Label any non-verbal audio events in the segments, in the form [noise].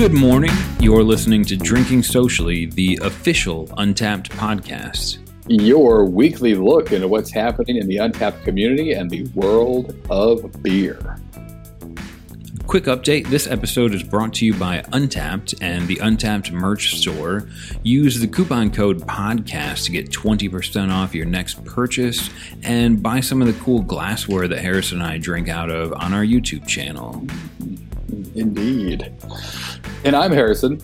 Good morning. You're listening to Drinking Socially, the official Untappd podcast. Your weekly look into what's happening in the Untappd community and the world of beer. Quick update this episode is brought to you by Untappd and the Untappd merch store. Use the coupon code PODCAST to get 20% off your next purchase and buy some of the cool glassware that Harris and I drink out of on our YouTube channel. Indeed. And I'm Harrison.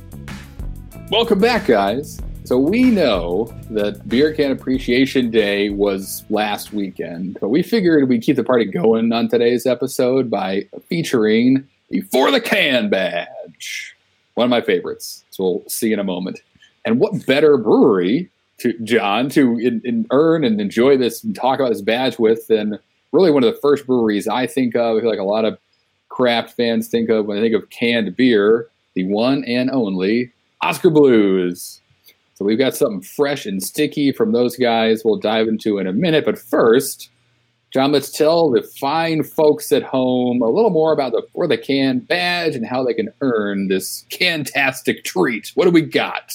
Welcome back, guys. So we know that Beer Can Appreciation Day was last weekend, but we figured we'd keep the party going on today's episode by featuring the For the Can badge. One of my favorites. So we'll see in a moment. And what better brewery to John to in, in earn and enjoy this and talk about this badge with than really one of the first breweries I think of. I feel like a lot of craft fans think of when they think of canned beer, the one and only Oskar Blues. So we've got something fresh and sticky from those guys we'll dive into in a minute. But first, John, let's tell the fine folks at home a little more about the For the Can badge and how they can earn this fantastic treat. What do we got?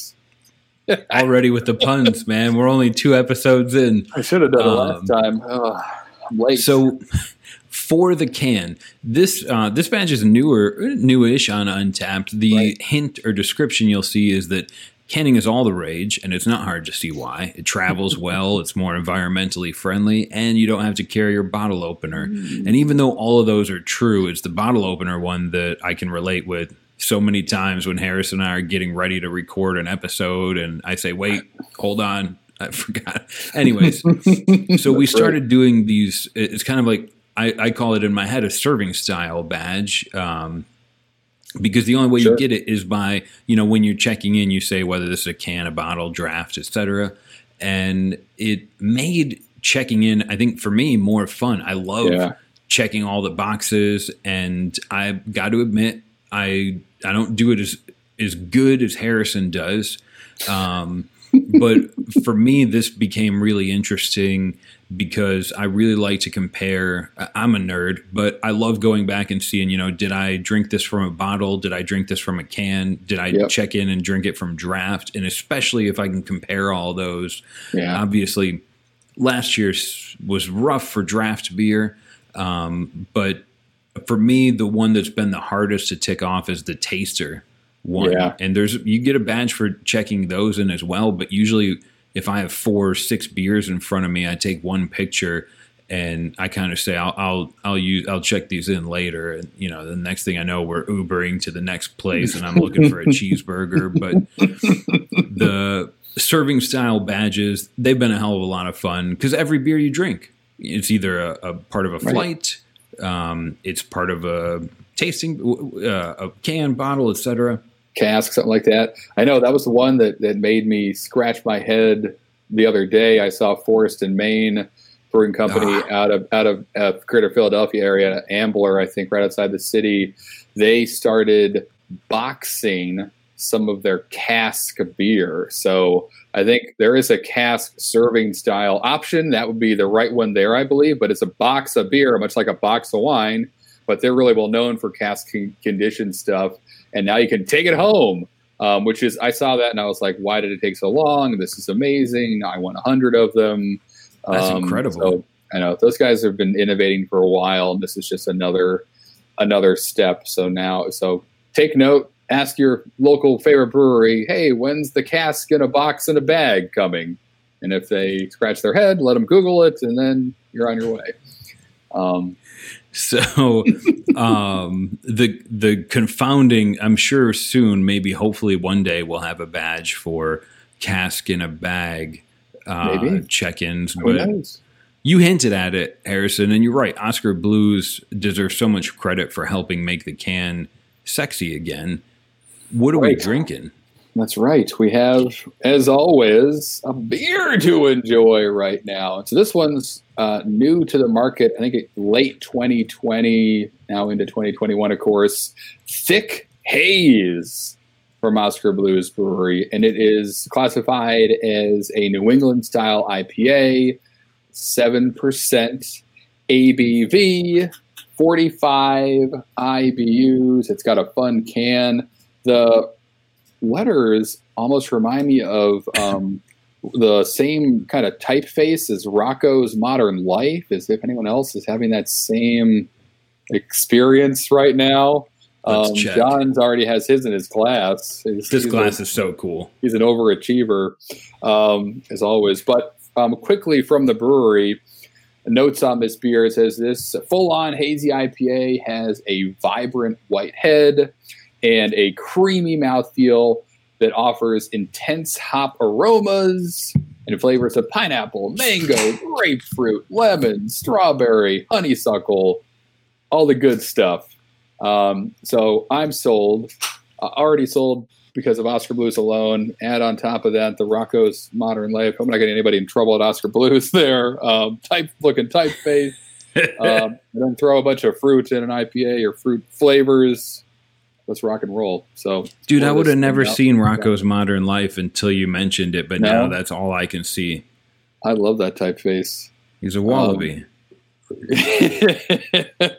[laughs] Already with the puns, man. We're only two episodes in. I should have done um, it last time. Oh, I'm late. So, for the can, this uh, this badge is newer, newish on Untappd. The right. hint or description you'll see is that Canning is all the rage, and it's not hard to see why. It travels [laughs] well, it's more environmentally friendly, and you don't have to carry your bottle opener. Mm. And even though all of those are true, it's the bottle opener one that I can relate with so many times when Harris and I are getting ready to record an episode, and I say, wait, hold on. I forgot. [laughs] Anyways, so we started doing these. It's kind of like I, I, call it in my head a serving style badge. Um, because the only way sure. you get it is by you know when you're checking in you say whether this is a can a bottle draft etc and it made checking in i think for me more fun i love yeah. checking all the boxes and i got to admit i i don't do it as as good as harrison does um, but for me this became really interesting because I really like to compare. I'm a nerd, but I love going back and seeing, you know, did I drink this from a bottle? Did I drink this from a can? Did I yep. check in and drink it from draft? And especially if I can compare all those. Yeah. Obviously, last year was rough for draft beer, um, but for me, the one that's been the hardest to tick off is the taster one. Yeah. And there's you get a badge for checking those in as well, but usually if I have four or six beers in front of me, I take one picture and I kind of say I'll I'll I'll use I'll check these in later, and you know the next thing I know we're Ubering to the next place, and I'm looking for a [laughs] cheeseburger. But the serving style badges they've been a hell of a lot of fun because every beer you drink, it's either a, a part of a flight, right. um, it's part of a tasting, uh, a can, bottle, etc cask, something like that. I know that was the one that, that made me scratch my head the other day. I saw Forest and Main Brewing Company ah. out of out of uh, Greater Philadelphia area, Ambler, I think, right outside the city. They started boxing some of their cask beer. So I think there is a cask serving style option. That would be the right one there, I believe. But it's a box of beer, much like a box of wine. But they're really well known for cask conditioned stuff and now you can take it home. Um, which is I saw that and I was like, why did it take so long? This is amazing. I want a hundred of them. That's um, incredible. So, I know those guys have been innovating for a while, and this is just another another step. So now, so take note. Ask your local favorite brewery, hey, when's the cask in a box in a bag coming? And if they scratch their head, let them Google it, and then you're on your way. Um, so um, the the confounding, I'm sure soon, maybe hopefully one day we'll have a badge for cask in a bag uh, check-ins. Who but knows? you hinted at it, Harrison, and you're right. Oskar Blues deserves so much credit for helping make the can sexy again. What are right. we drinking? That's right. We have, as always, a beer to enjoy right now. So this one's uh, new to the market. I think it, late 2020, now into 2021, of course. Thick Haze from Oskar Blues Brewery, and it is classified as a New England style IPA, seven percent ABV, 45 IBUs. It's got a fun can the letters almost remind me of um, the same kind of typeface as Rocko's Modern Life. As if anyone else is having that same experience right now. Um, John's already has his in his class. He's, this he's class a, is so cool. He's an overachiever, um, as always. But um, quickly from the brewery, notes on this beer it says this full-on hazy IPA has a vibrant white head and a creamy mouthfeel that offers intense hop aromas and flavors of pineapple, mango, grapefruit, lemon, strawberry, honeysuckle, all the good stuff. Um, so I'm sold, uh, already sold because of Oskar Blues alone. Add on top of that the Rocko's Modern Life. I'm not getting anybody in trouble at Oskar Blues [laughs] there. Um, type looking typeface. [laughs] um, and then throw a bunch of fruit in an IPA or fruit flavors. Let's rock and roll. So, dude, I would have never seen Rocko's Modern Life until you mentioned it, but no? now that's all I can see. I love that typeface. He's a wallaby. Um, [laughs]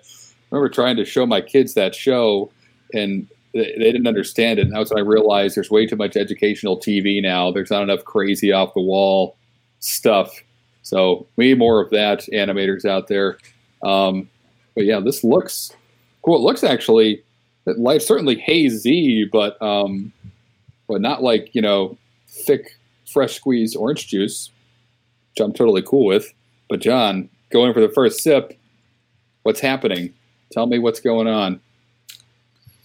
remember trying to show my kids that show, and they, they didn't understand it. And that's when I realized there's way too much educational TV now. There's not enough crazy off the wall stuff. So we need more of that animators out there. Um, but yeah, this looks cool. It looks actually like certainly hazy, but um, but not like you know thick fresh squeezed orange juice, which I'm totally cool with. But John, going for the first sip, what's happening? Tell me what's going on.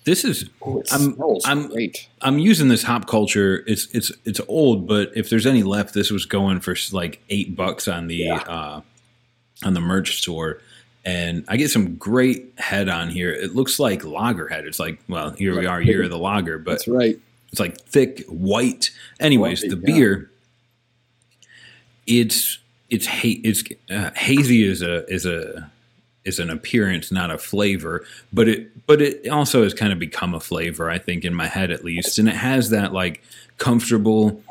This is oh, I'm I'm great. I'm using this hop culture. It's it's it's old, but if there's any left, this was going for like eight bucks on the yeah. uh, on the merch store. And I get some great head on here. It looks like lager head. It's like, well, here like we are, year of the lager, but that's right. It's like thick white. Anyways, white, the yeah. beer, it's it's ha- it's uh, hazy is a is a is an appearance, not a flavor. But it but it also has kind of become a flavor, I think, in my head at least. And it has that like comfortable,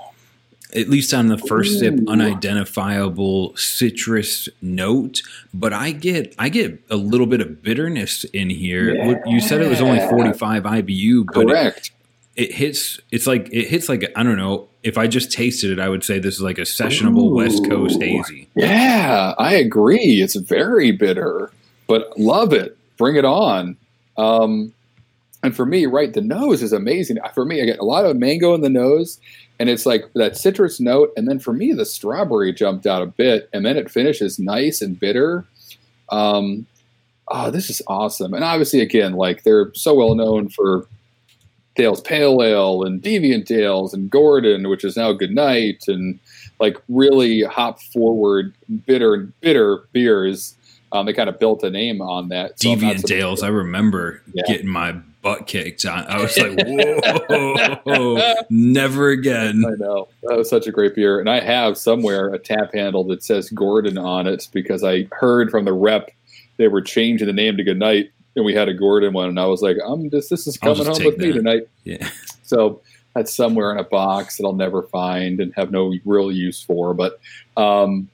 at least on the first sip, unidentifiable citrus note. But I get I get a little bit of bitterness in here. Yeah. You said it was only 45 IBU, but correct. It, it hits it's like it hits like I don't know if I just tasted it, I would say this is like a sessionable Ooh, West Coast hazy. Yeah, I agree. It's very bitter but love it. Bring it on. Um, and for me, right, the nose is amazing. For me, I get a lot of mango in the nose, and it's like that citrus note. And then for me, the strawberry jumped out a bit, and then it finishes nice and bitter. Um, oh, this is awesome. And obviously, again, like they're so well known for Dale's Pale Ale and Deviant Dales and Gordon, which is now Good Night, and like really hop forward, bitter, and bitter beers um, they kind of built a name on that. So Deviant Dales. I remember yeah. getting my butt kicked. I was like, [laughs] whoa, never again. I know. That was such a great beer. And I have somewhere a tap handle that says Gordon on it because I heard from the rep they were changing the name to Goodnight and we had a Gordon one. And I was like, I'm just, this is coming home with that. me tonight. Yeah. So that's somewhere in a box that I'll never find and have no real use for. But, um,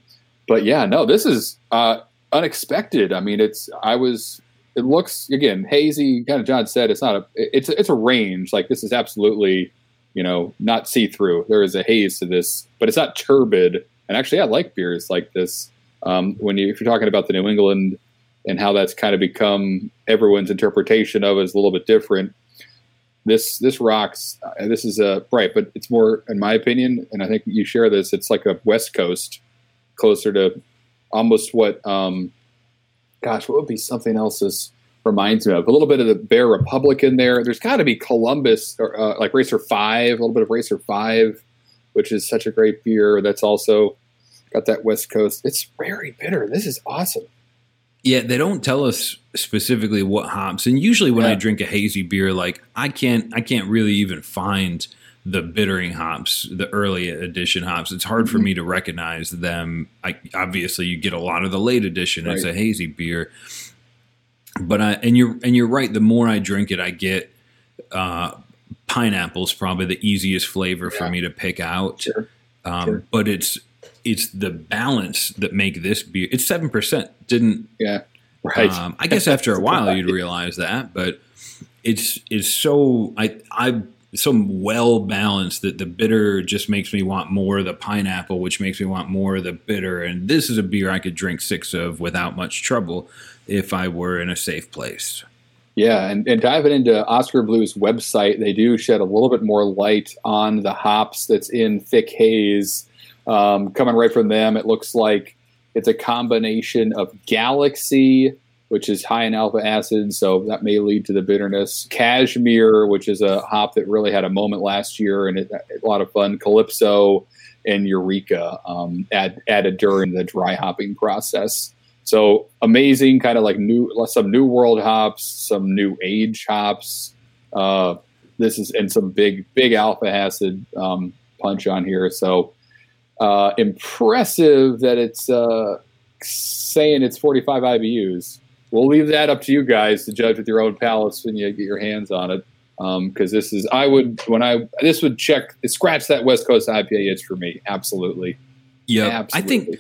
but yeah, no, this is, uh, unexpected. I mean, it's I was. It looks again hazy. Kind of John said it's not a. It's it's a range. Like this is absolutely, you know, not see through. There is a haze to this, but it's not turbid. And actually, I like beers like this. Um, when you if you're talking about the New England and how that's kind of become everyone's interpretation of it is a little bit different. This this rocks. Uh, this is a right, but it's more, in my opinion, and I think you share this. It's like a West Coast, closer to almost what, um, gosh, what would be something else this reminds me of? A little bit of the Bear Republic in there. There's got to be Columbus, or uh, like Racer 5, a little bit of Racer 5, which is such a great beer. That's also got that West Coast. It's very bitter. This is awesome. Yeah, they don't tell us specifically what hops. And usually when yeah. I drink a hazy beer, like I can't I can't really even find – the bittering hops, the early edition hops. It's hard mm-hmm. for me to recognize them. I, obviously, you get a lot of the late edition. Right. It's a hazy beer, but I and you're and you're right. The more I drink it, I get uh, pineapple's probably the easiest flavor yeah. for me to pick out. Sure. Um, sure. But it's it's the balance that make this beer. It's seven percent. Didn't yeah. Right. Um, I guess after a [laughs] while you'd realize that, but it's it's so I I so well balanced that the bitter just makes me want more of the pineapple, which makes me want more of the bitter. And this is a beer I could drink six of without much trouble if I were in a safe place. Yeah, and, and diving into Oskar Blues website, they do shed a little bit more light on the hops that's in thick haze. Um, coming right from them, it looks like it's a combination of Galaxy, which is high in alpha acid, so that may lead to the bitterness. Cashmere, which is a hop that really had a moment last year and it, a lot of fun. Calypso and Eureka um, add, added during the dry hopping process. So amazing, kind of like new, some new world hops, some new age hops. Uh, this is and some big, big alpha acid um, punch on here. So uh, impressive that it's uh, saying it's 45 IBUs. We'll leave that up to you guys to judge with your own palates when you get your hands on it. Because um, this is, I would when I this would check scratch that West Coast IPA itch for me. Absolutely. Yeah, I think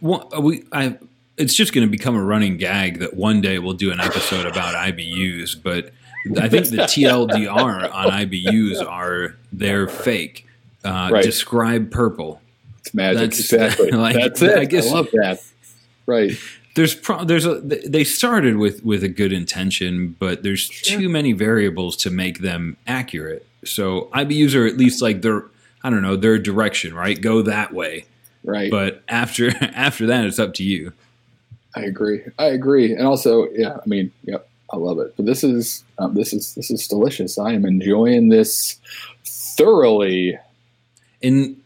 well, we I it's just going to become a running gag that one day we'll do an episode about IBUs, but I think the TLDR [laughs] on IBUs are they're fake. Uh, right. Describe purple. It's magic. That's, exactly. [laughs] Like, That's it. I guess I love that. Right. There's pro- there's a they started with with a good intention, but there's sure. too many variables to make them accurate. So IBUs are at least like their I don't know their direction, right? Go that way. Right. But after [laughs] after that, it's up to you. I agree. I agree. And also, yeah, I mean, yep, I love it. But this is um, this is this is delicious. I am enjoying this thoroughly. And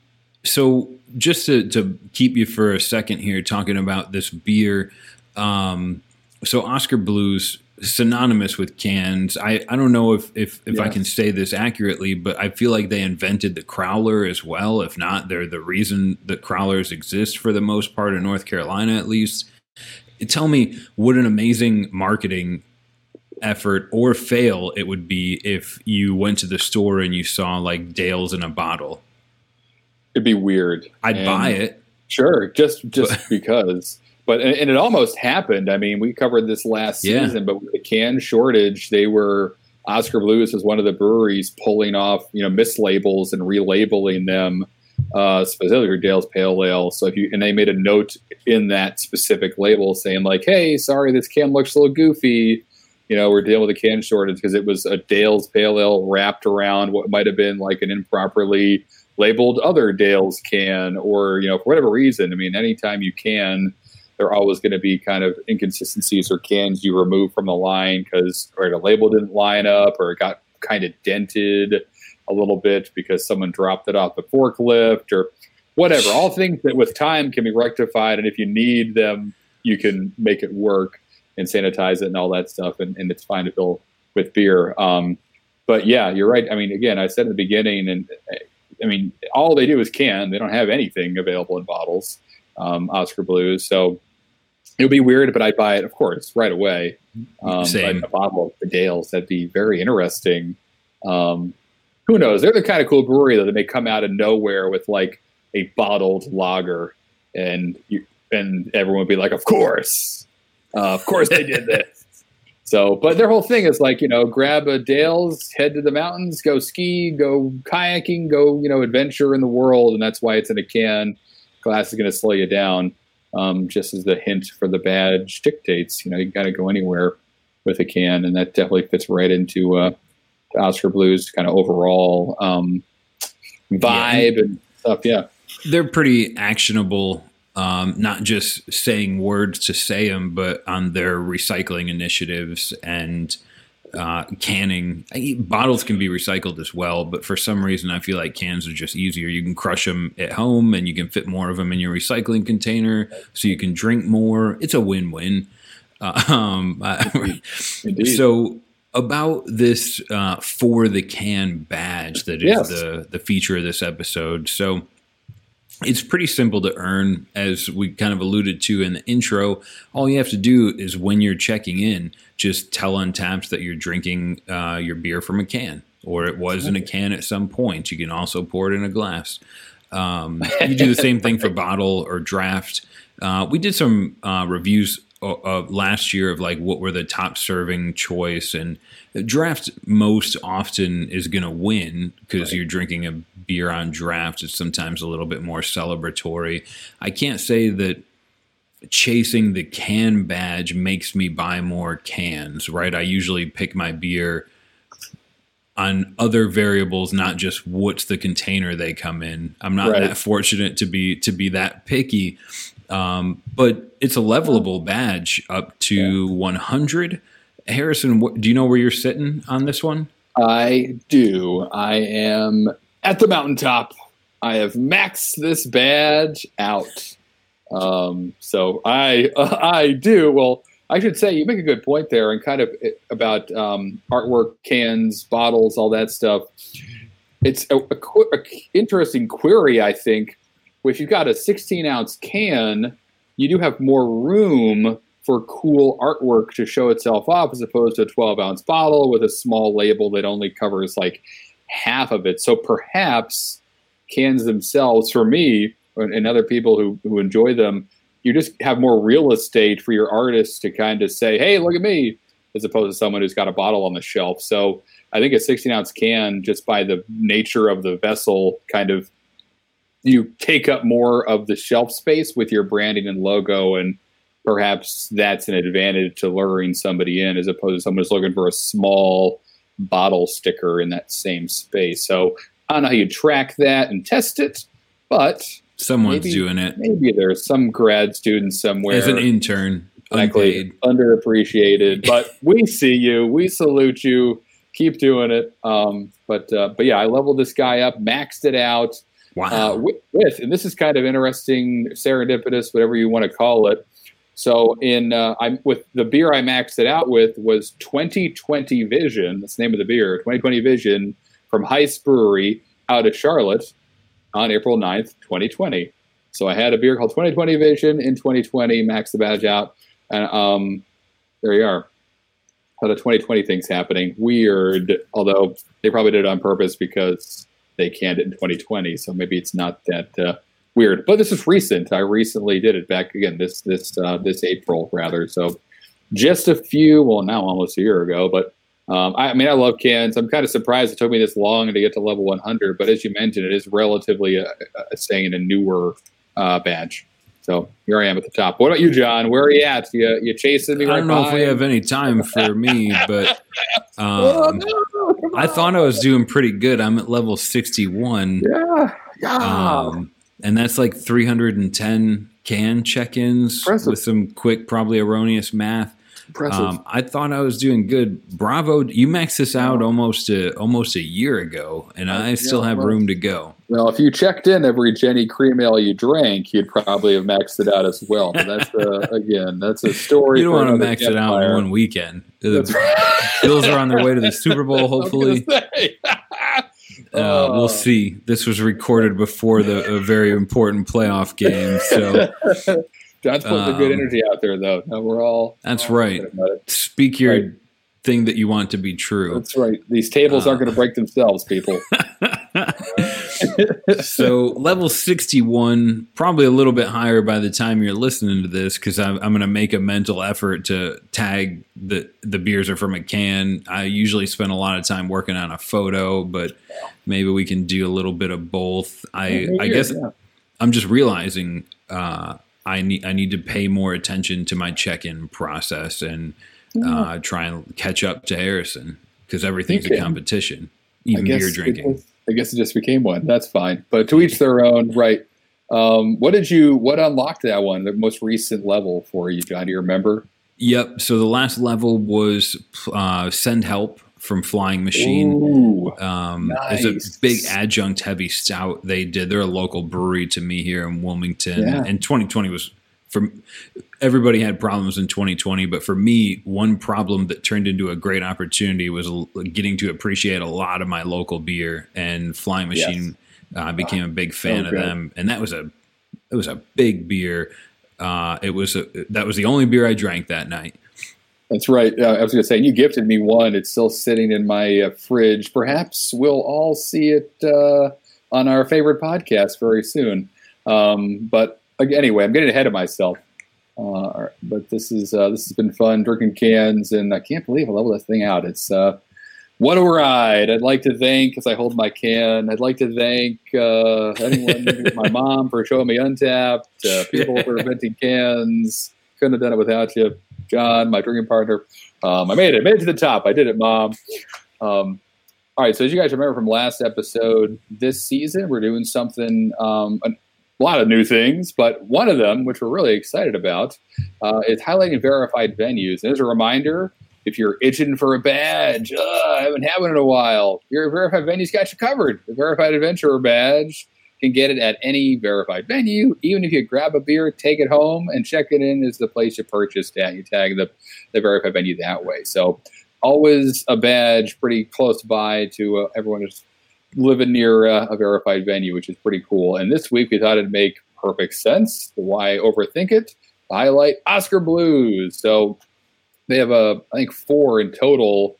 so just to, to keep you for a second here talking about this beer um, so oskar blues synonymous with cans. I, I don't know if, if, if yeah. i can say this accurately but i feel like they invented the crowler as well. If not they're the reason that crowlers exist for the most part in north carolina at least. Tell me what an amazing marketing effort or fail it would be if you went to the store and you saw like dale's in a bottle it'd be weird. I'd and buy it. Sure, just just but, [laughs] because. But and, and, it almost happened. I mean, we covered this last yeah. season, but with the can shortage, they were Oskar Blues was one of the breweries pulling off you know mislabels and relabeling them. Uh, specifically Dale's Pale Ale. So if you and they made a note in that specific label saying like, "Hey, sorry, this can looks a little goofy." You know, we're dealing with a can shortage because it was a Dale's Pale Ale wrapped around what might have been like an improperly labeled other Dales can, or you know, for whatever reason. I mean, anytime you can, there are always going to be kind of inconsistencies or cans you remove from the line because or the label didn't line up or it got kind of dented a little bit because someone dropped it off the forklift or whatever. All things that with time can be rectified, and if you need them, you can make it work and sanitize it and all that stuff, and, and it's fine to fill with beer. Um, but yeah, you're right. I mean, again, I said in the beginning, and I mean, all they do is can. They don't have anything available in bottles. Um, Oskar Blues, so it would be weird, but I'd buy it, of course, right away. Um, Same. A bottle of the Dales that'd be very interesting. Um, who knows? They're the kind of cool brewery that they may come out of nowhere with like a bottled lager, and you, and everyone would be like, "Of course, uh, of course they did this." [laughs] So, but their whole thing is like, you know, grab a Dales, head to the mountains, go ski, go kayaking, go, you know, adventure in the world. And that's why it's in a can. Glass is going to slow you down. Um, just as the hint for the badge dictates, you know, you got to go anywhere with a can. And that definitely fits right into uh, Oskar Blues kind of overall um, vibe yeah. and stuff. Yeah. They're pretty actionable um, not just saying words to say them, but on their recycling initiatives and uh, canning. Bottles can be recycled as well, but for some reason, I feel like cans are just easier. You can crush them at home and you can fit more of them in your recycling container so you can drink more. It's a win win. Uh, um, so, about this uh, for the can badge that is yes. the, the feature of this episode. So, it's pretty simple to earn, as we kind of alluded to in the intro. All you have to do is when you're checking in, just tell Untappd that you're drinking uh, your beer from a can, or it was in a can at some point. You can also pour it in a glass. Um, [laughs] you do the same thing for bottle or draft. Uh, we did some uh, reviews uh, last year of like what were the top serving choice and draft most often is going to win because right. you're drinking a beer on draft. It's sometimes a little bit more celebratory. I can't say that chasing the can badge makes me buy more cans, right? I usually pick my beer on other variables, not just what's the container they come in. I'm not right. that fortunate to be to be that picky. Um, but it's a levelable badge up to yeah. 100. Harrison, do you know where you're sitting on this one? I do. I am at the mountaintop. I have maxed this badge out. Um, so I uh, [laughs] I do. Well, I should say you make a good point there, and kind of eh, about um, artwork, cans, bottles, all that stuff. It's a, a, a interesting query, I think. If you've got a 16 ounce can, you do have more room for cool artwork to show itself off as opposed to a 12 ounce bottle with a small label that only covers like half of it. So perhaps cans themselves, for me and other people who, who enjoy them, you just have more real estate for your artists to kind of say, hey, look at me, as opposed to someone who's got a bottle on the shelf. So I think a 16 ounce can, just by the nature of the vessel, kind of you take up more of the shelf space with your branding and logo and perhaps that's an advantage to luring somebody in as opposed to someone who's looking for a small bottle sticker in that same space. So I don't know how you track that and test it, but someone's maybe, doing it. Maybe there's some grad student somewhere as an intern, unpaid, underappreciated. [laughs] but we see you, we salute you. Keep doing it. Um, but uh, but yeah, I leveled this guy up, maxed it out. Wow. Uh, with, with, and this is kind of interesting, serendipitous, whatever you want to call it. So in uh, I'm with the beer I maxed it out with was 2020 Vision. That's the name of the beer. 2020 Vision from Heist Brewery out of Charlotte on April 9th, 2020. So I had a beer called 2020 Vision in 2020, maxed the badge out, and um, there you are. How the 2020 thing's happening. Weird, although they probably did it on purpose because they canned it in 2020. So maybe it's not that uh, weird. But this is recent. I recently did it back again this this uh, this April rather. So just a few, well now almost a year ago. But um, I, I, mean I love cans. I'm kind of surprised it took me this long to get to level 100. But as you mentioned, it is relatively a, a saying in a newer uh, badge. So here I am at the top. What about you, John? Where are you at? You, you chasing me? Right now I don't know if we have any time for me, but [laughs] um, I thought I was doing pretty good. I'm at level 61. Yeah, yeah. Um, and that's like 310 can check-ins with some quick, probably erroneous math. Impressive. Um, I thought I was doing good. Bravo! You maxed this out almost a, almost a year ago, and I still have room to go. Well, if you checked in every Genny cream ale you drank, you'd probably have maxed it out as well. But that's uh, [laughs] again, that's a story. You don't want to max it out in one weekend. The Bills are on their way to the Super Bowl, [laughs] hopefully. [laughs] Uh, we'll oh. see. This was recorded before the a very important playoff game, so John's putting um, the good um, energy out there, though. No, we're all. That's all right. Speak your right. thing that you want to be true. That's right. These tables uh, aren't going to break themselves, people. [laughs] [laughs] so level 61 probably a little bit higher by the time you're listening to this because I'm, I'm going to make a mental effort to tag the the beers are from a can i usually spend a lot of time working on a photo but maybe we can do a little bit of both i i guess yeah. i'm just realizing uh, i need i need to pay more attention to my check-in process and uh, try and catch up to harrison because everything's a competition even beer drinking I guess it just became one. That's fine. But to each their own, right? Um, what did you? What unlocked that one? The most recent level for you, John? Do you remember? Yep. So the last level was uh, send help from Flying Machine. Ooh, um, nice. It's a big adjunct heavy stout they did. They're a local brewery to me here in Wilmington, yeah. and 2020 was for everybody had problems in 2020 but for me one problem that turned into a great opportunity was getting to appreciate a lot of my local beer and flying machine yes. uh, became a big fan of them and that was a it was a big beer uh, it was a, that was the only beer i drank that night that's right. Uh, I was going to say, and you gifted me one. It's still sitting in my uh, fridge. Perhaps we'll all see it uh, on our favorite podcast very soon. Um, but anyway, I'm getting ahead of myself. Uh, but this is uh, this has been fun drinking cans, and I can't believe I leveled this thing out. It's uh, what a ride! I'd like to thank, as I hold my can, I'd like to thank uh, anyone, my mom for showing me Untappd, uh, people for [laughs] inventing cans. Couldn't have done it without you, John, my drinking partner. Um, I made it, made it to the top. I did it, mom. Um, all right, so as you guys remember from last episode, this season we're doing something um, a lot of new things, but one of them, which we're really excited about, uh, is highlighting verified venues. And as a reminder, if you're itching for a badge, uh, I haven't had one in a while, your verified venue's got you covered. The verified adventurer badge can get it at any verified venue. Even if you grab a beer, take it home, and check it in as the place you purchased at. You tag the, the verified venue that way. So always a badge pretty close by to uh, everyone who's living near uh, a verified venue, which is pretty cool. And this week we thought it'd make perfect sense. Why overthink it? Highlight Oskar Blues. So they have a, I think four in total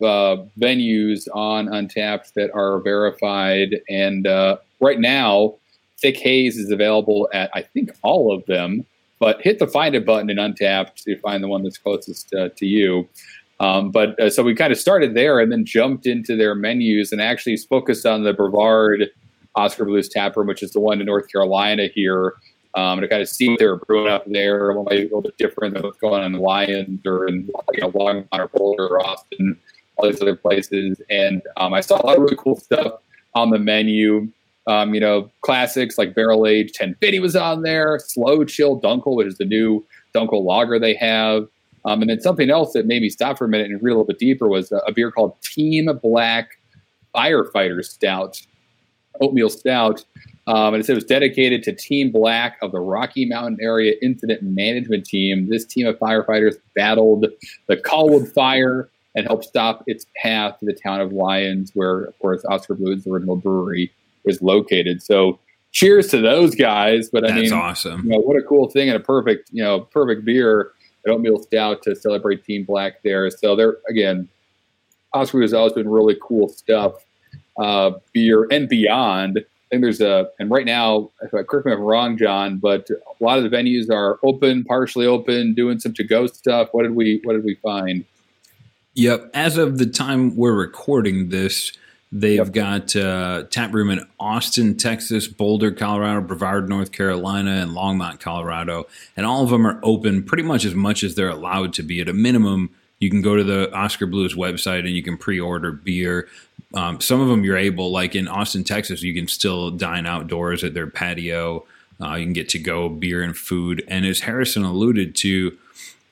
uh, venues on Untappd that are verified, and uh, right now Thick Haze is available at I think all of them. But hit the find it button in Untappd to find the one that's closest uh, to you. Um, but uh, so we kind of started there and then jumped into their menus and actually focused on the Brevard Oskar Blues Tap Room, which is the one in North Carolina here. Um, to kind of see what they're brewing up there, a little bit different than what's going on in Lyons or in you know, Longmont or Boulder or Austin, all these other places. And um, I saw a lot of really cool stuff on the menu. Um, you know, classics like Barrel Age Ten FIDY was on there, Slow Chill Dunkel, which is the new Dunkel lager they have. Um, and then something else that made me stop for a minute and read a little bit deeper was a, a beer called Team Black Firefighter Stout, oatmeal stout. Um, and it said it was dedicated to Team Black of the Rocky Mountain Area Incident Management Team. This team of firefighters battled the CalWood Fire and helped stop its path to the town of Lyons, where, of course, Oskar Blues, original brewery, is located. So, cheers to those guys! But I That's mean, awesome. You know, what a cool thing and a perfect, you know, perfect beer Don't oatmeal stout to celebrate Team Black there. So they're again, Oskar has always been really cool stuff, uh, beer and beyond. I think there's a, and right now, if I correct me if I'm wrong, John, but a lot of the venues are open, partially open, doing some to-go stuff. What did we, what did we find? Yep. As of the time we're recording this, They've yep. got uh, tap room in Austin, Texas, Boulder, Colorado, Brevard, North Carolina, and Longmont, Colorado, and all of them are open pretty much as much as they're allowed to be. At a minimum, you can go to the Oskar Blues website and you can pre-order beer. Um, some of them you're able, like in Austin, Texas, you can still dine outdoors at their patio. Uh, you can get to go beer and food. And as Harrison alluded to,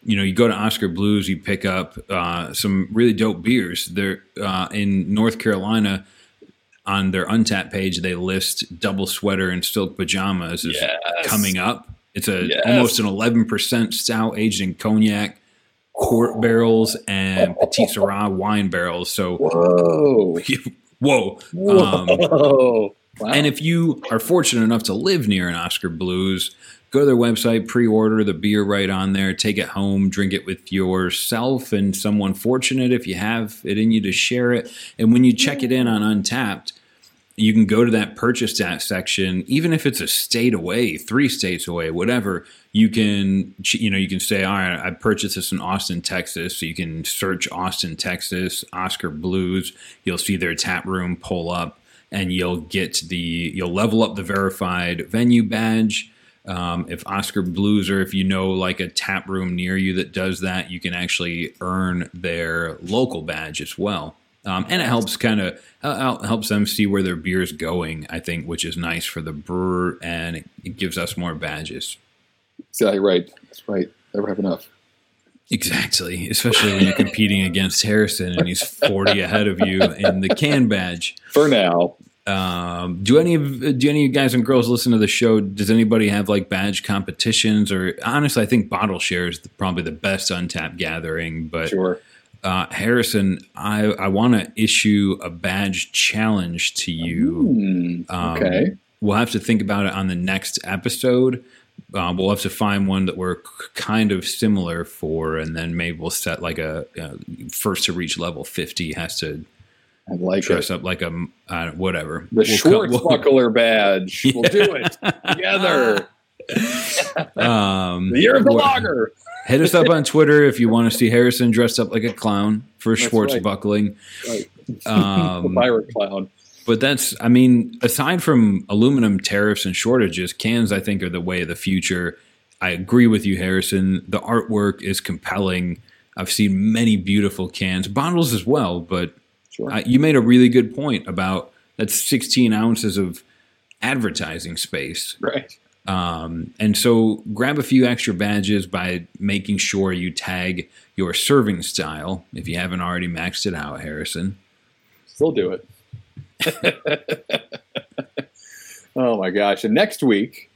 you know, you go to Oskar Blues, you pick up uh, some really dope beers. They're uh, in North Carolina on their Untappd page. They list Double Sweater and Silk Pajamas as yes. coming up. It's a yes. almost an eleven percent stout aged in cognac, quart barrels, and petit Sirah wine barrels. So whoa, [laughs] whoa, whoa. Um, wow. And if you are fortunate enough to live near an Oskar Blues, go to their website, pre-order the beer right on there, take it home, drink it with yourself and someone fortunate if you have it in you to share it. And when you check it in on Untappd, you can go to that purchase that section, even if it's a state away, three states away, whatever. You can, you know, you can say, all right, I purchased this in Austin, Texas. So you can search Austin, Texas, Oskar Blues. You'll see their tap room pull up, and you'll get the, you'll level up the verified venue badge um, if Oskar Blues or if you know like a tap room near you that does that, you can actually earn their local badge as well. Um, and it helps kind of uh, helps them see where their beer is going. I think, which is nice for the brewer, and it, it gives us more badges. Exactly right. That's right. Never have enough. Exactly, especially when you're competing against Harrison and he's 40 ahead of you in the can badge. For now. Um, do any of do any of you guys and girls listen to the show? Does anybody have like badge competitions? Or honestly, I think bottle share is probably the best Untappd gathering. But sure. Uh, Harrison, I, I want to issue a badge challenge to you. Mm, okay. Um, we'll have to think about it on the next episode. Uh, we'll have to find one that we're kind of similar for, and then maybe we'll set like a uh, first to reach level 50 has to I like dress it. up like a uh, whatever. The we'll Schwartzbuckler we'll, badge. [laughs] Yeah. We'll do it together. [laughs] Um, The year of the lager. Hit us up on Twitter if you want to see Harrison dressed up like a clown for That's Schwartz right. buckling. Right. [laughs] the Um, pirate clown. but that's, I mean, aside from aluminum tariffs and shortages, cans, I think, are the way of the future. I agree with you, Harrison. The artwork is compelling. I've seen many beautiful cans, bottles as well, but Sure. uh, you made a really good point about that's 16 ounces of advertising space. right. Um, and so grab a few extra badges by making sure you tag your serving style if you haven't already maxed it out, Harrison. Still do it. [laughs] oh my gosh. And next week,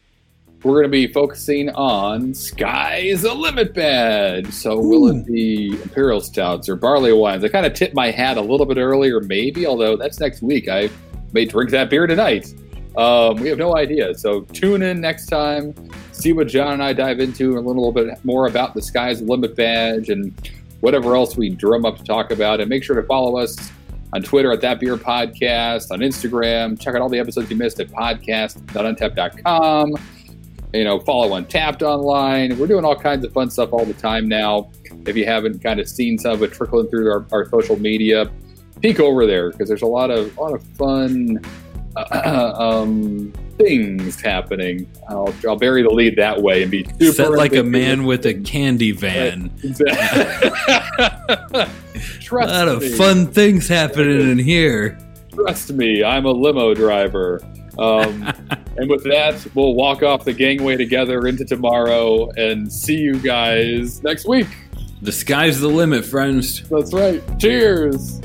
we're going to be focusing on Sky's a Limit badge. So, will it be Imperial Stouts or Barley Wines? I kind of tipped my hat a little bit earlier, maybe, although that's next week. I may drink that beer tonight. Um, we have no idea. So, tune in next time, see what John and I dive into a little bit more about the Sky's the Limit badge and whatever else we drum up to talk about. And make sure to follow us on Twitter at That Beer Podcast, on Instagram. Check out all the episodes you missed at podcast.untappd.com. You know, follow Untappd online. We're doing all kinds of fun stuff all the time now. If you haven't kind of seen some of it trickling through our, our social media, peek over there because there's a lot of a lot of fun [clears throat] um, things happening. I'll, I'll bury the lead that way and be super Set like a man with a candy van. Exactly. [laughs] A Trust lot of me. fun things happening in here. Trust me, I'm a limo driver. Um, [laughs] and with that, we'll walk off the gangway together into tomorrow and see you guys next week. The sky's the limit, friends. That's right. Cheers.